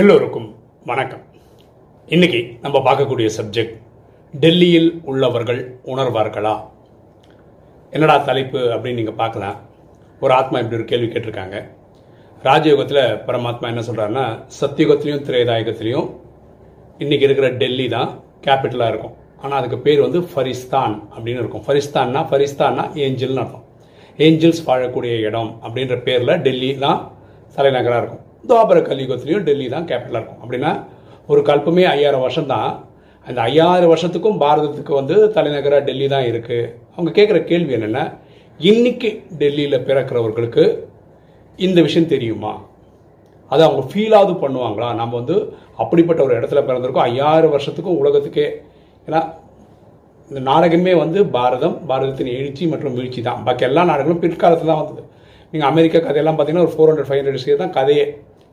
எல்லோருக்கும் வணக்கம். இன்னைக்கு நம்ம பார்க்கக்கூடிய சப்ஜெக்ட் டெல்லியில் உள்ளவர்கள் உணர்வார்களா? என்னடா தலைப்பு அப்படின்னு நீங்கள் பார்க்கலாம். ஒரு ஆத்மா இப்படி ஒரு கேள்வி கேட்டிருக்காங்க. ராஜயோகத்தில் பரமாத்மா என்ன சொல்கிறாருன்னா சத்தியுகத்திலையும் திரேதாயுகத்திலையும் இன்றைக்கி இருக்கிற டெல்லி தான் கேபிட்டலாக இருக்கும். ஆனால் அதுக்கு பேர் வந்து ஃபரிஸ்தான் அப்படின்னு இருக்கும். ஃபரிஸ்தான்னா ஃபரிஸ்தான்னா ஏஞ்சல்னு அர்த்தம். ஏஞ்சல்ஸ் வாழக்கூடிய இடம் அப்படின்ற பேரில் டெல்லி தான் தலைநகராக இருக்கும். துவாபர கலியுகத்திலையும் டெல்லி தான் கேபிட்டலாக இருக்கும். அப்படின்னா ஒரு கல்பமே ஐயாயிரம் வருஷம் தான் அந்த ஐயாயிரம் வருஷத்துக்கும் பாரதத்துக்கு வந்து தலைநகராக டெல்லி தான் இருக்குது அவங்க கேட்குற கேள்வி என்னென்னா இன்னைக்கு டெல்லியில் பிறக்கிறவர்களுக்கு இந்த விஷயம் தெரியுமா? அதை அவங்க ஃபீலாவது பண்ணுவாங்களா? நம்ம வந்து அப்படிப்பட்ட ஒரு இடத்துல பிறந்திருக்கோம். ஐயாயிரம் வருஷத்துக்கும் உலகத்துக்கே. ஏன்னா இந்த நாடகமே வந்து பாரதம் பாரதத்தின் எழுச்சி மற்றும் வீழ்ச்சி தான் பாக்கி எல்லா நாடகங்களும் பிற்காலத்தில் தான் வந்தது. நீங்கள் அமெரிக்கா கதையெல்லாம் பார்த்தீங்கன்னா ஒரு ஃபோர் ஹண்ட்ரட் ஃபைவ் ஹண்ட்ரட் தான் கதையே.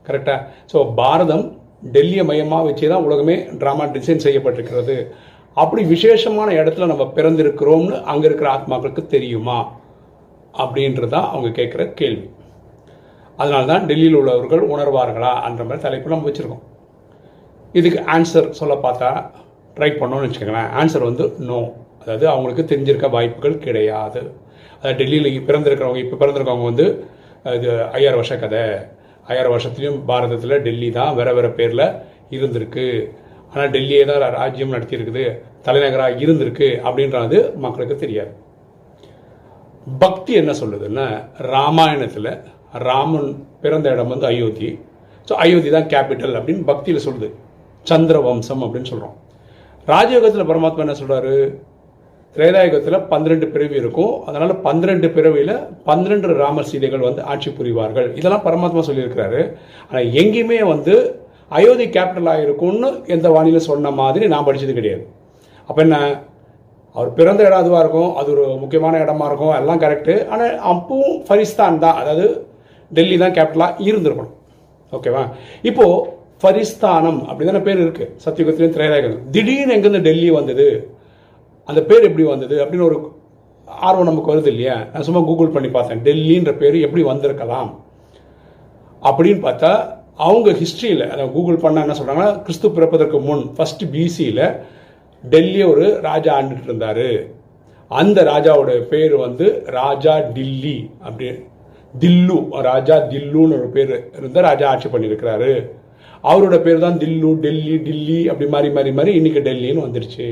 கரெக்டாக ஸோ பாரதம் டெல்லியை மையமாக வச்சு தான் உலகமே ட்ராமா டிசைன் செய்யப்பட்டிருக்கிறது. அப்படி விசேஷமான இடத்துல நம்ம பிறந்திருக்கிறோம்னு அங்கே இருக்கிற ஆத்மாக்களுக்கு தெரியுமா? அப்படின்றது தான் அவங்க கேட்குற கேள்வி. அதனால தான் டெல்லியில் உள்ளவர்கள் உணர்வார்களா அந்த மாதிரி தலைப்பு நம்ம வச்சுருக்கோம். இதுக்கு ஆன்சர் சொல்ல பார்த்தா ட்ரை பண்ணோம்னு வச்சுக்கோங்களேன். ஆன்சர் வந்து நோ அதாவது அவங்களுக்கு தெரிஞ்சிருக்க வாய்ப்புகள் கிடையாது. அதாவது டெல்லியில் பிறந்திருக்கிறவங்க இப்போ பிறந்திருக்கவங்க வந்து இது ஐயாயிரம் வருஷ கதை. ஆயிரம் வருஷத்துலையும் பாரதத்தில் டெல்லி தான் வேற வேற பேரில் இருந்திருக்கு. ஆனால் டெல்லியே தான் ராஜ்யம் நடத்தியிருக்குது. தலைநகராக இருந்திருக்கு அப்படின்றது மக்களுக்கு தெரியாது. பக்தி என்ன சொல்லுதுன்னா ராமாயணத்தில் ராமன் பிறந்த இடம் வந்து அயோத்தி. ஸோ அயோத்தி தான் கேபிட்டல் அப்படின்னு பக்தியில் சொல்லுது. சந்திர வம்சம் அப்படின்னு சொல்கிறோம் ராஜயோகத்தில் பரமாத்மா என்ன சொல்கிறாரு திரேதாயுகத்தில் பன்னிரெண்டு பிறவி இருக்கும். அதனால் பன்னிரெண்டு பிறவியில் பன்னிரெண்டு ராம சீதைகள் வந்து ஆட்சி புரிவார்கள். இதெல்லாம் பரமாத்மா சொல்லியிருக்கிறாரு. ஆனால் எங்கேயுமே வந்து அயோத்தி கேபிட்டலாக இருக்கும்னு எந்த வானிலை சொன்ன மாதிரி நான் படித்தது கிடையாது. அப்போ என்ன? அவர் பிறந்த இடம் அதுவாக இருக்கும். அது ஒரு முக்கியமான இடமா இருக்கும். எல்லாம் கரெக்டு ஆனால் அப்பவும் ஃபரிஸ்தான் தான். அதாவது டெல்லி தான் கேபிட்டலாக இருந்திருக்கணும். ஓகேவா இப்போது ஃபரிஸ்தானம் அப்படி தானே பேர் இருக்குது சத்தியுகத்திலையும் திரையரகம் திடீர்னு எங்கேருந்து டெல்லி வந்தது? அந்த பேர் எப்படி வந்தது அப்படின்னு ஒரு ஆர்வம் நமக்கு வருது இல்லையா? நான் சும்மா கூகுள் பண்ணி பார்த்தேன். டெல்லின்ற பேர் எப்படி வந்திருக்கலாம்? அப்படின்னு பார்த்தா அவங்க ஹிஸ்ட்ரியில் அதை கூகுள் பண்ண என்ன சொல்கிறாங்கன்னா கிறிஸ்து பிறப்பதற்கு முன் ஃபர்ஸ்ட் பிசியில் டெல்லியை ஒரு ராஜா ஆண்டுட்டு இருந்தார். அந்த ராஜாவோட பேர் வந்து ராஜா டில்லி அப்படி தில்லு ராஜா தில்லுன்னு ஒரு பேர் இருந்த ராஜா ஆட்சி பண்ணியிருக்கிறாரு. அவரோட பேர் தான் தில்லு டெல்லி டில்லி அப்படி மாறி மாறி மாறி இன்னைக்கு டெல்லின்னு வந்துருச்சு.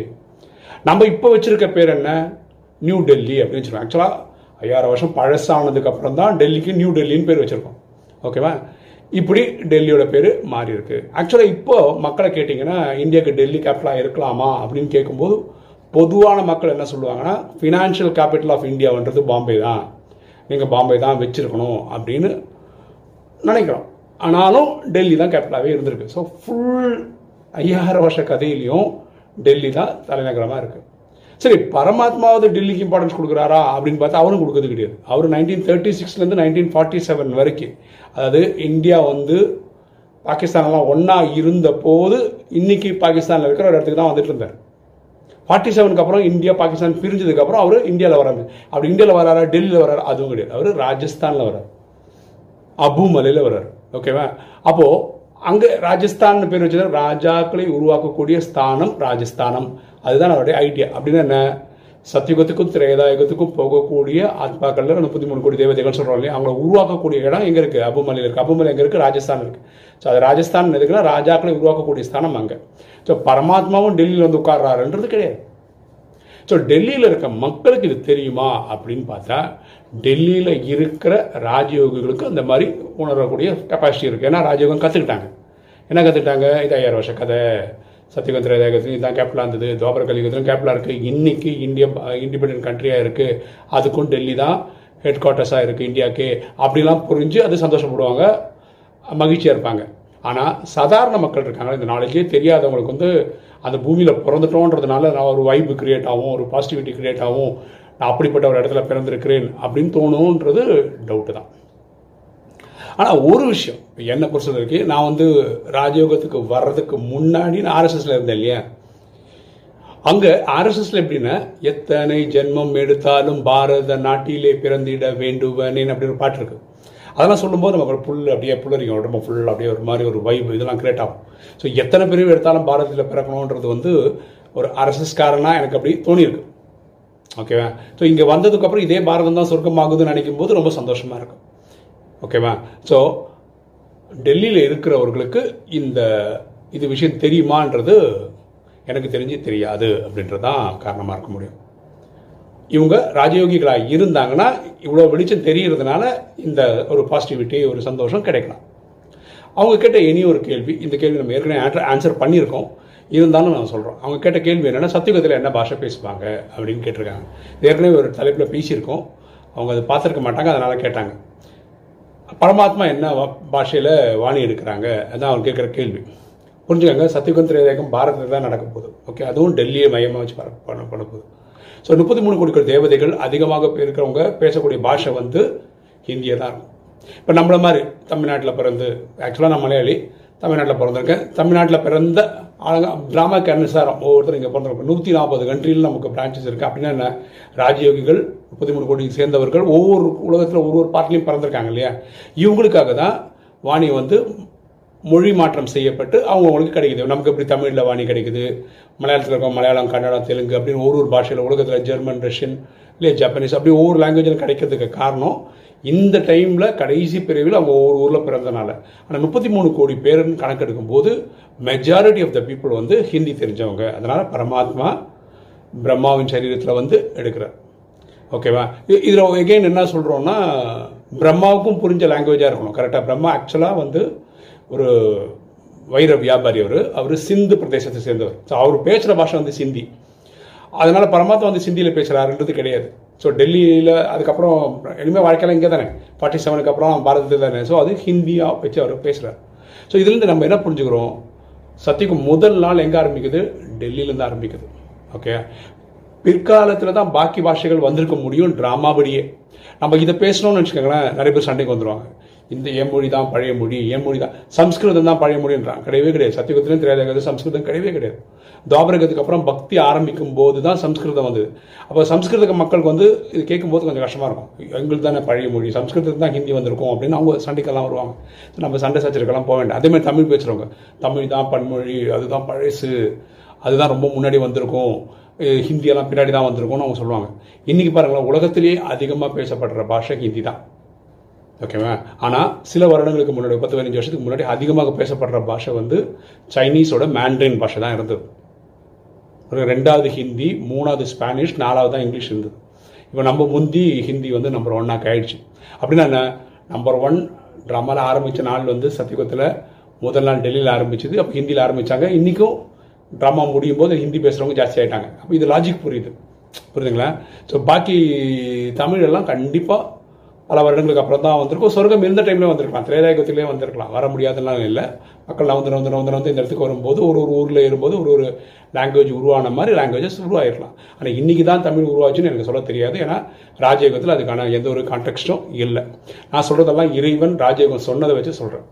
நம்ம இப்போ வச்சுருக்க பேர் என்ன? நியூ டெல்லி அப்படின்னு சொல்லுவோம் ஆக்சுவலாக ஐயாயிரம் வருஷம் பழசானதுக்கப்புறம் தான் டெல்லிக்கு நியூ டெல்லின்னு பேர் வச்சுருக்கோம். ஓகேவா இப்படி டெல்லியோட பேர் மாறி இருக்கு. ஆக்சுவலாக இப்போது மக்களை கேட்டிங்கன்னா இந்தியாவுக்கு டெல்லி கேபிட்டலாக இருக்கலாமா? அப்படின்னு கேட்கும்போது பொதுவான மக்கள் என்ன சொல்லுவாங்கன்னா ஃபினான்ஷியல் கேபிட்டல் ஆஃப் இந்தியான்றது பாம்பே தான். நீங்கள் பாம்பே தான் வச்சுருக்கணும். அப்படின்னு நினைக்கிறோம். ஆனாலும் டெல்லி தான் கேபிட்டலாகவே இருந்திருக்கு. ஸோ ஃபுல் ஐயாயிரம் வருஷ கதையிலையும் டெல்லி தான் தலைநகரமாக இருக்குது சரி பரமாத்மாவது டெல்லிக்கு இம்பார்ட்டன்ஸ் கொடுக்குறாரா அப்படின்னு பார்த்தா அவரும் கொடுக்கறது கிடையாது. அவர் நைன்டீன் தேர்ட்டி சிக்ஸ்லேருந்து நைன்டீன் ஃபார்ட்டி செவன் வரைக்கும். அதாவது இந்தியா வந்து பாகிஸ்தானெல்லாம் ஒன்றா இருந்த போது இன்றைக்கி பாகிஸ்தானில் இருக்கிற ஒரு இடத்துக்கு தான் வந்துட்டு இருந்தார். ஃபார்ட்டி செவனுக்கு அப்புறம் இந்தியா பாகிஸ்தான் பிரிஞ்சதுக்கப்புறம் அவர் இந்தியாவில் வராங்க அப்படி இந்தியாவில் வராரா டெல்லியில் வராரு அதுவும் கிடையாது. அவர் ராஜஸ்தானில் வர்றார் அபு மலையில் வர்றார் ஓகேவா அப்போது அங்கே ராஜஸ்தான் பேர் வச்சு ராஜாக்களை உருவாக்கக்கூடிய ஸ்தானம் ராஜஸ்தானம். அதுதான் அவருடைய ஐடியா அப்படின்னு என்ன? சத்தியுகத்துக்கும் திரேதாயுகத்துக்கும் போகக்கூடிய ஆத்மாக்கள்ல முப்பத்தி மூணு கோடி தேவதைகள் சொல்றோம் இல்லையா? அவங்களை உருவாக்கக்கூடிய இடம் எங்க இருக்கு? அபுமலையில் இருக்கு. அபுமலை எங்க இருக்கு? ராஜஸ்தான் இருக்கு. ஸோ அது ராஜஸ்தான் எதுக்குன்னா ராஜாக்களை உருவாக்கக்கூடிய ஸ்தானம் அங்கே. ஸோ பரமாத்மாவும் டெல்லியில் வந்து உட்கார்றாருன்றது கிடையாது. ஸோ டெல்லியில் இருக்க மக்களுக்கு இது தெரியுமா அப்படின்னு பார்த்தா டெல்லியில் இருக்கிற ராஜயோகிகளுக்கு அந்த மாதிரி உணரக்கூடிய கெப்பாசிட்டி இருக்குது ஏன்னா ராஜயோகம் கற்றுக்கிட்டாங்க என்ன கற்றுக்கிட்டாங்க இது ஐயாயிரம் வருஷ கதை. சத்தியகுந்திர திரேதாயகத்துலையும் இதுதான் கேபிட்டலாக இருந்தது. துவாபர கலியுகத்திலும் கேபிட்டலாக இருக்குது இன்றைக்கி இந்தியா இண்டிபெண்ட் கண்ட்ரியாக இருக்குது அதுக்கும் டெல்லி தான் ஹெட் குவார்ட்டர்ஸாக இருக்குது இந்தியாவுக்கு அப்படிலாம் புரிஞ்சு அது சந்தோஷப்படுவாங்க. மகிழ்ச்சியாக இருப்பாங்க. ஆனால் சாதாரண மக்கள் இருக்காங்க. இந்த நாளைக்கே தெரியாதவங்களுக்கு வந்து அந்த பூமியில் பிறந்துட்டோன்றதுனால நான் ஒரு வைப்பு கிரியேட் ஆகும் ஒரு பாசிட்டிவிட்டி கிரியேட் ஆகும். நான் அப்படிப்பட்ட ஒரு இடத்துல பிறந்திருக்கிறேன் அப்படின்னு தோணுன்றது டவுட்டு தான். ஆனால் ஒரு விஷயம் என்னை பொறுத்த வரைக்கும் நான் வந்து ராஜயோகத்துக்கு வர்றதுக்கு முன்னாடி நான் ஆர்எஸ்எஸ்ல இருந்தேன் இல்லையா? அங்கே ஆர்எஸ்எஸ்ல எப்படின்னா எத்தனை ஜென்மம் எடுத்தாலும் பாரத நாட்டிலே பிறந்திட வேண்டுவனேன் அப்படின்னு ஒரு பாட்டு இருக்கு. அதெல்லாம் சொல்லும்போது நமக்கு ஒரு புல் அப்படியே புல்லரிக்கும் உடம்பு ஃபுல் அப்படியே ஒரு மாதிரி ஒரு வைப் இதெல்லாம் கிரியேட் ஆகும். ஸோ எத்தனை பிரிவு எடுத்தாலும் பாரதத்தில் பிறக்கணுன்றது வந்து ஒரு அரசஸ்காரனாக எனக்கு அப்படி தோணியிருக்கு. ஓகேவா ஸோ இங்கே வந்ததுக்கப்புறம் இதே பாரதம் தான் சொர்க்கமாகுதுன்னு நினைக்கும் போது ரொம்ப சந்தோஷமாக இருக்கும். ஓகேவா ஸோ டெல்லியில் இருக்கிறவர்களுக்கு இந்த இது விஷயம் தெரியுமான்றது எனக்கு தெரிஞ்சு தெரியாது அப்படின்றதான் காரணமாக இருக்க முடியும். இவங்க ராஜயோகிகளாக இருந்தாங்கன்னா இவ்வளோ வெளிச்சம் தெரிகிறதுனால இந்த ஒரு பாசிட்டிவிட்டி ஒரு சந்தோஷம் கிடைக்கலாம். அவங்க கேட்ட இனி ஒரு கேள்வி இந்த கேள்வி நம்ம ஏற்கனவே ஆன்சர் பண்ணியிருக்கோம். இருந்தாலும் நான் சொல்கிறோம் அவங்க கேட்ட கேள்வி என்னென்னா சத்தியுகத்தில் என்ன பாஷை பேசுவாங்க அப்படின்னு கேட்டிருக்காங்க. ஏற்கனவே ஒரு தலைப்பில் பேசியிருக்கோம். அவங்க அதை பார்த்துருக்க மாட்டாங்க அதனால் கேட்டாங்க. பரமாத்மா என்ன பாஷையில் வாணி எடுக்கிறாங்க? அதான் அவங்க கேட்குற கேள்வி. புரிஞ்சுக்கோங்க சத்தியுகம் திரேதேகம் பாரதத்தில் தான் நடக்க போகுது. ஓகே அதுவும் டெல்லியை மையமாக வச்சு பண்ண போகுது. ஸோ முப்பத்தி மூணு கோடி தேவதைகள் அதிகமாக இருக்கிறவங்க பேசக்கூடிய பாஷை வந்து ஹிந்தியை தான். இருக்கும் இப்போ நம்மள மாதிரி தமிழ்நாட்டில் பிறந்து ஆக்சுவலாக நான் மலையாளி தமிழ்நாட்டில் பிறந்திருக்கேன். தமிழ்நாட்டில் பிறந்த ஆளுங்க டிராமாக்கு அனுசாரம் ஒவ்வொருத்தரும் இங்கே பிறந்திருக்கோம் நூற்றி நாற்பது கண்ட்ரியில் நமக்கு பிரான்ச்சஸ் இருக்குது அப்படின்னா என்ன? ராஜயோகிகள் முப்பத்தி மூணு கோடி சேர்ந்தவர்கள் ஒவ்வொரு உலகத்தில் ஒரு ஒரு பார்ட்லையும் பிறந்திருக்காங்க இல்லையா? இவங்களுக்காக தான் வாணி வந்து மொழி மாற்றம் செய்யப்பட்டு அவங்கவுங்களுக்கு கிடைக்குது. நமக்கு எப்படி தமிழில் வாணி கிடைக்குது? மலையாளத்தில் இருக்க மலையாளம் கன்னடம் தெலுங்கு அப்படின்னு ஒரு ஒரு பாஷையில் உலகத்தில் ஜெர்மன் ரஷ்யன் இல்லையா ஜப்பனீஸ் அப்படி ஒவ்வொரு லாங்குவேஜில் கிடைக்கிறதுக்கு காரணம் இந்த டைமில் கடைசி பிரிவில் அவங்க ஒவ்வொரு ஊரில் பிறந்தனால. ஆனால் முப்பத்தி மூணு கோடி பேருன்னு கணக்கெடுக்கும் போது மெஜாரிட்டி ஆஃப் த பீப்புள் வந்து ஹிந்தி தெரிஞ்சவங்க. அதனால் பரமாத்மா பிரம்மாவின் சரீரத்தில் வந்து எடுக்கிறார். ஓகேவா இதில் எகெயின் என்ன சொல்கிறோன்னா பிரம்மாவுக்கும் புரிஞ்ச லாங்குவேஜாக இருக்கணும். கரெக்டாக பிரம்மா ஆக்சுவலாக வந்து ஒரு வைர வியாபாரி அவர் அவர் சிந்து பிரதேசத்தை சேர்ந்தவர். ஸோ அவர் பேசுகிற பாஷை வந்து சிந்தி. அதனால் பரமாத்மா வந்து சிந்தியில் பேசுகிறாருன்றது கிடையாது. ஸோ டெல்லியில் அதுக்கப்புறம் இனிமேல் வாழ்க்கையில் இங்கே தானே. ஃபார்ட்டி செவனுக்கு அப்புறம் பாரதத்தில் தானே. ஸோ அது ஹிந்தியாக வச்சு அவர் பேசுகிறார் ஸோ இதுலேருந்து நம்ம என்ன புரிஞ்சுக்கிறோம்? சத்தியக்கும் முதல் நாள் எங்கே ஆரம்பிக்குது? டெல்லியிலேருந்து ஆரம்பிக்குது. ஓகே பிற்காலத்தில் தான் பாக்கி பாஷைகள் வந்திருக்க முடியும் ட்ராமாபடியே. நம்ம இதை பேசணும்னு வச்சுக்கோங்களேன் நிறைய பேர் சண்டைக்கு வந்துடுவாங்க இந்த என் மொழி தான் பழைய மொழி என் மொழி தான். சம்ஸ்கிருதம் தான் பழைய மொழின்றான் கிடையவே கிடையாது. சத்தியகுத்திலும் தெரியாத சம்ஸ்கிருதம் கிடையவே கிடையாது. துவாபரகத்துக்கு அப்புறம் பக்தி ஆரம்பிக்கும் போது தான் சம்ஸ்கிருதம் வந்தது. அப்போ சம்ஸ்கிருத மக்களுக்கு வந்து இது கேட்கும்போது கொஞ்சம் கஷ்டமாக இருக்கும். எங்களுக்கு தானே பழைய மொழி சம்ஸ்கிருதத்துக்கு தான் ஹிந்தி வந்திருக்கும் அப்படின்னு அவங்க சண்டைக்கெல்லாம் வருவாங்க. நம்ம சண்டை சச்சரிக்கெல்லாம் போக வேண்டாம். அதேமாதிரி தமிழ் பேசுகிறவங்க தமிழ் தான் பன்மொழி அதுதான் பழசு அதுதான் ரொம்ப முன்னாடி வந்திருக்கும். ஹிந்தியெல்லாம் பின்னாடி தான் வந்திருக்கும்னு அவங்க சொல்லுவாங்க. இன்றைக்கி பாருங்களேன் உலகத்திலேயே அதிகமாக பேசப்படுற பாஷை ஹிந்தி தான். ஓகேவா ஆனால் சில வருடங்களுக்கு முன்னாடி பத்து பதினஞ்சு வருஷத்துக்கு முன்னாடி அதிகமாக பேசப்படுற பாஷை வந்து சைனீஸோட மேண்ட்ரின் பாஷை தான் இருந்தது. ஒரு ரெண்டாவது ஹிந்தி மூணாவது ஸ்பானிஷ் நாலாவது தான் இங்கிலீஷ் இருந்தது. இப்போ நம்ம முந்தி ஹிந்தி வந்து நம்பர் ஒன்னாக ஆயிடுச்சு. அப்படின்னா என்ன? நம்பர் ஒன் ட்ராமாவில் ஆரம்பித்த நாள் வந்து சத்தியகுத்தில் முதல் நாள் டெல்லியில் ஆரம்பிச்சது. அப்போ ஹிந்தியில் ஆரம்பித்தாங்க இன்றைக்கும் ட்ராமா முடியும் போது ஹிந்தி பேசுகிறவங்க ஜாஸ்தி ஆகிட்டாங்க அப்போ இது லாஜிக் புரியுது. புரியுதுங்களா? ஸோ பாக்கி தமிழெல்லாம் கண்டிப்பாக பல வருடங்களுக்கு அப்புறம் தான் வந்திருக்கும். சொர்க்கம் இருந்த டைம்லேயே வந்திருக்கலாம். திரேதாயகத்திலே வந்திருக்கலாம். வர முடியாதுலாம் இல்லை. மக்கள் வந்து வந்து வந்து வந்து இந்த இடத்துக்கு வரும்போது ஒரு ஒரு ஊரில் இருக்கும்போது ஒரு ஒரு லாங்குவேஜ் உருவான மாதிரி லாங்குவேஜஸ் உருவாகிடலாம் ஆனால் இன்றைக்கி தான் தமிழ் உருவாச்சுன்னு எனக்கு சொல்ல தெரியாது. ஏன்னா ராஜயோகத்தில் அதுக்கான எந்த ஒரு கான்டெக்ஸ்டும் இல்லை. நான் சொல்கிறதெல்லாம் இறைவன் ராஜயோகம் சொன்னதை வச்சு சொல்கிறேன்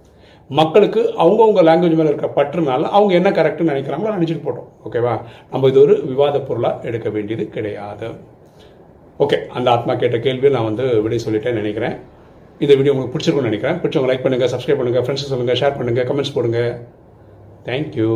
மக்களுக்கு அவங்கவுங்க லாங்குவேஜ் மேலே இருக்க பற்றுனால அவங்க என்ன கரெக்டுன்னு நினைக்கிறாங்களோ நினச்சிட்டு போட்டோம். ஓகேவா நம்ம இது ஒரு விவாத பொருளாக எடுக்க வேண்டியது கிடையாது. ஓகே அந்த ஆத்மா கேட்ட கேள்வியை நான் வந்து விடை சொல்லிட்டேன் நினைக்கிறேன். இந்த வீடியோ உங்களுக்கு பிடிச்சிருக்கும்னு நினைக்கிறேன். பிடிச்சவங்க லைக் பண்ணுங்கள் சப்ஸ்கிரைப் பண்ணுங்கள் ஃப்ரெண்ட்ஸ் சொல்லுங்கள் ஷேர் பண்ணுங்கள் கமெண்ட்ஸ் போடுங்க. தேங்க்யூ